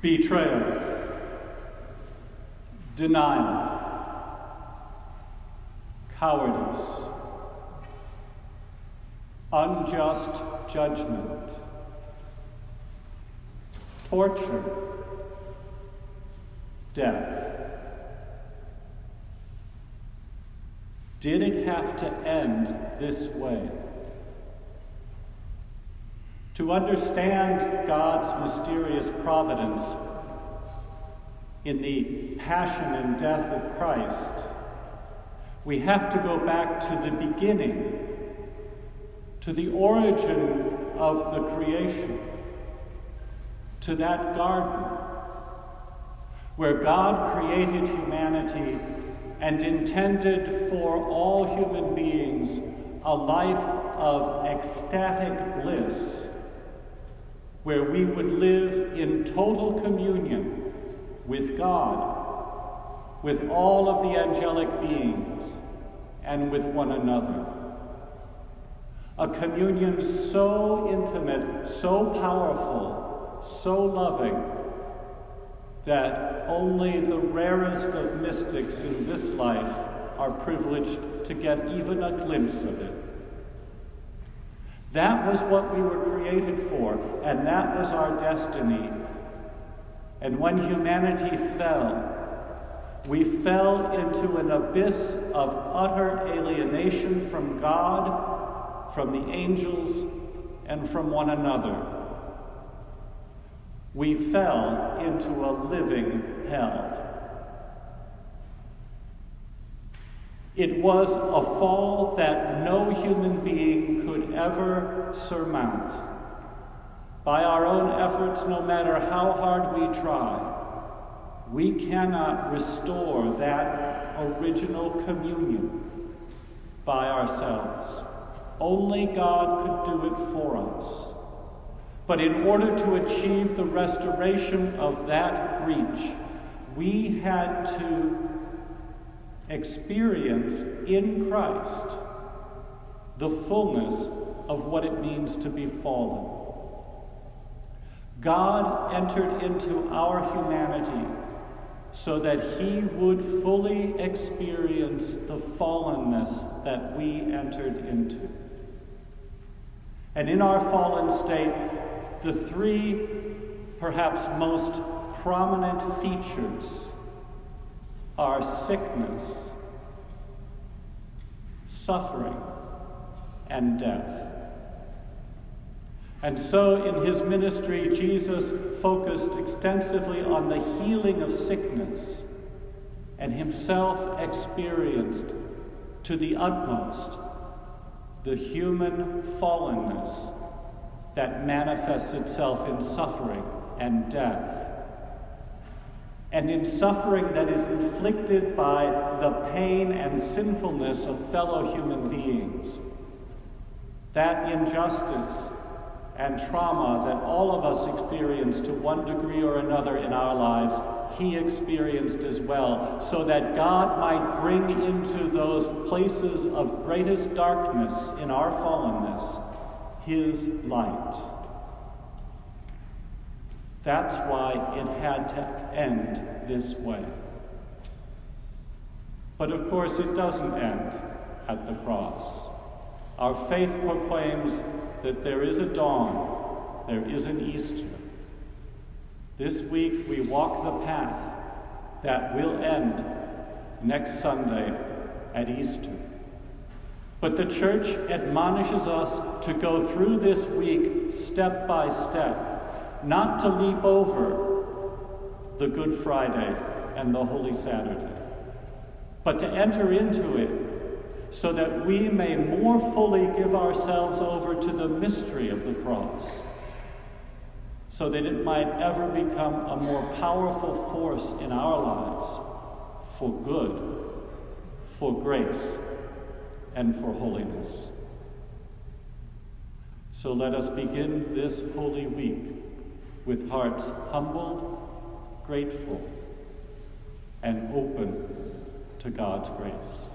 betrayal, denial, cowardice, unjust judgment, torture, death. Did it have to end this way? To understand God's mysterious providence in the passion and death of Christ, we have to go back to the beginning, to the origin of the creation, to that garden where God created humanity and intended for all human beings a life of ecstatic bliss where we would live in total communion with God, with all of the angelic beings, and with one another. A communion so intimate, so powerful, so loving, that only the rarest of mystics in this life are privileged to get even a glimpse of it. That was what we were created for, and that was our destiny. And when humanity fell, we fell into an abyss of utter alienation from God, from the angels, and from one another. We fell into a living hell. It was a fall that no human being could ever surmount. By our own efforts, no matter how hard we try, we cannot restore that original communion by ourselves. Only God could do it for us. But in order to achieve the restoration of that breach, we had to experience in Christ the fullness of what it means to be fallen. God entered into our humanity so that he would fully experience the fallenness that we entered into. And in our fallen state, the three perhaps most prominent features are sickness, suffering, and death. And so, in his ministry, Jesus focused extensively on the healing of sickness and himself experienced to the utmost the human fallenness that manifests itself in suffering and death and in suffering that is inflicted by the pain and sinfulness of fellow human beings. That injustice and trauma that all of us experience to one degree or another in our lives, he experienced as well, so that God might bring into those places of greatest darkness in our fallenness his light. That's why it had to end this way. But of course, it doesn't end at the cross. Our faith proclaims that there is a dawn, there is an Easter. This week we walk the path that will end next Sunday at Easter. But the church admonishes us to go through this week step by step not to leap over the Good Friday and the Holy Saturday, but to enter into it so that we may more fully give ourselves over to the mystery of the cross, so that it might ever become a more powerful force in our lives for good, for grace, and for holiness. So let us begin this Holy Week with hearts humbled, grateful, and open to God's grace.